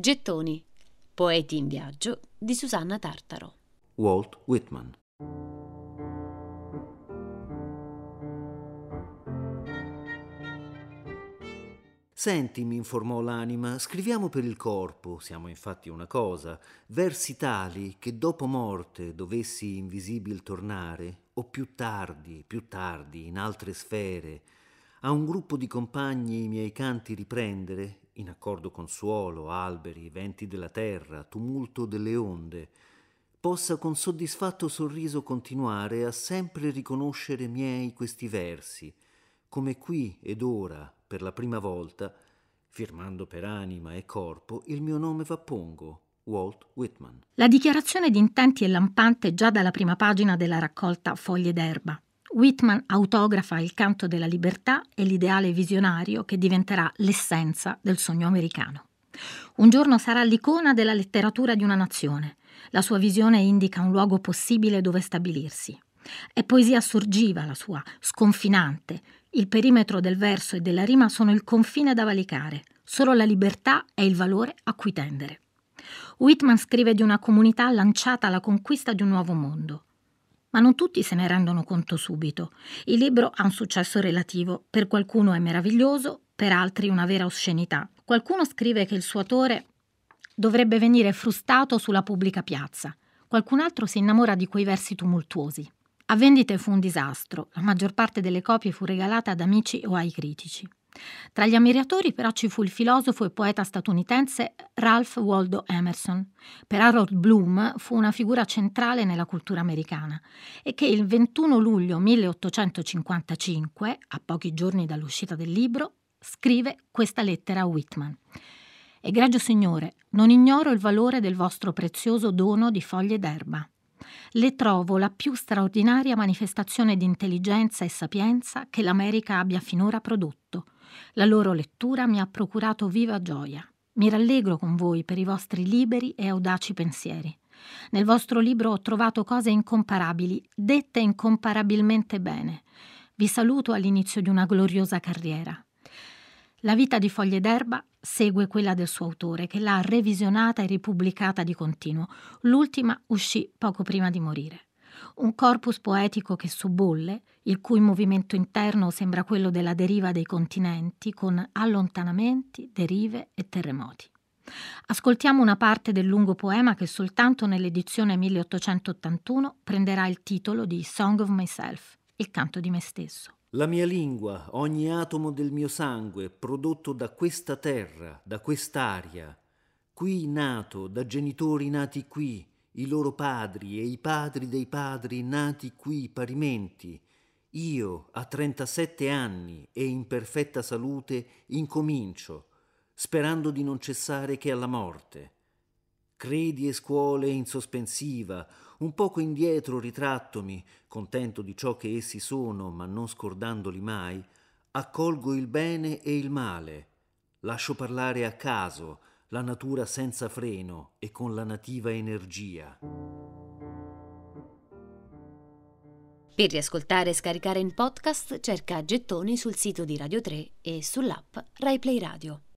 Gettoni. Poeti in viaggio di Susanna Tartaro. Walt Whitman. Senti, mi informò l'anima, scriviamo per il corpo, siamo infatti una cosa, versi tali che dopo morte dovessi invisibil tornare, o più tardi, più tardi, in altre sfere, a un gruppo di compagni i miei canti riprendere, in accordo con suolo, alberi, venti della terra, tumulto delle onde, possa con soddisfatto sorriso continuare a sempre riconoscere miei questi versi, come qui ed ora, per la prima volta, firmando per anima e corpo, il mio nome v'appongo, Walt Whitman. La dichiarazione di intenti è lampante già dalla prima pagina della raccolta Foglie d'erba. Whitman autografa il canto della libertà e l'ideale visionario che diventerà l'essenza del sogno americano. Un giorno sarà l'icona della letteratura di una nazione. La sua visione indica un luogo possibile dove stabilirsi. È poesia sorgiva la sua, sconfinante, il perimetro del verso e della rima sono il confine da valicare, solo la libertà è il valore a cui tendere. Whitman scrive di una comunità lanciata alla conquista di un nuovo mondo. Ma non tutti se ne rendono conto subito. Il libro ha un successo relativo, per qualcuno è meraviglioso, per altri una vera oscenità. Qualcuno scrive che il suo autore dovrebbe venire frustato sulla pubblica piazza, qualcun altro si innamora di quei versi tumultuosi. A vendite fu un disastro, la maggior parte delle copie fu regalata ad amici o ai critici. Tra gli ammiratori però ci fu il filosofo e poeta statunitense Ralph Waldo Emerson. Per Harold Bloom fu una figura centrale nella cultura americana e che il 21 luglio 1855, a pochi giorni dall'uscita del libro, scrive questa lettera a Whitman. Egregio Signore, non ignoro il valore del vostro prezioso dono di foglie d'erba le trovo la più straordinaria manifestazione di intelligenza e sapienza che l'America abbia finora prodotto. La loro lettura mi ha procurato viva gioia. Mi rallegro con voi per i vostri liberi e audaci pensieri. Nel vostro libro ho trovato cose incomparabili, dette incomparabilmente bene. Vi saluto all'inizio di una gloriosa carriera. La vita di Foglie d'erba segue quella del suo autore, che l'ha revisionata e ripubblicata di continuo. L'ultima uscì poco prima di morire. Un corpus poetico che subbolle, il cui movimento interno sembra quello della deriva dei continenti, con allontanamenti, derive e terremoti. Ascoltiamo una parte del lungo poema che soltanto nell'edizione 1881 prenderà il titolo di Song of Myself, il canto di me stesso. La mia lingua, ogni atomo del mio sangue, prodotto da questa terra, da quest'aria, qui nato, da genitori nati qui, i loro padri e i padri dei padri nati qui parimenti, io a 37 anni e in perfetta salute incomincio, sperando di non cessare che alla morte. Credi e scuole in sospensiva, un poco indietro ritrattomi, contento di ciò che essi sono, ma non scordandoli mai, accolgo il bene e il male, lascio parlare a caso la natura senza freno e con la nativa energia. Per riascoltare e scaricare in podcast cerca gettoni sul sito di Radio 3 e sull'app RaiPlay Radio.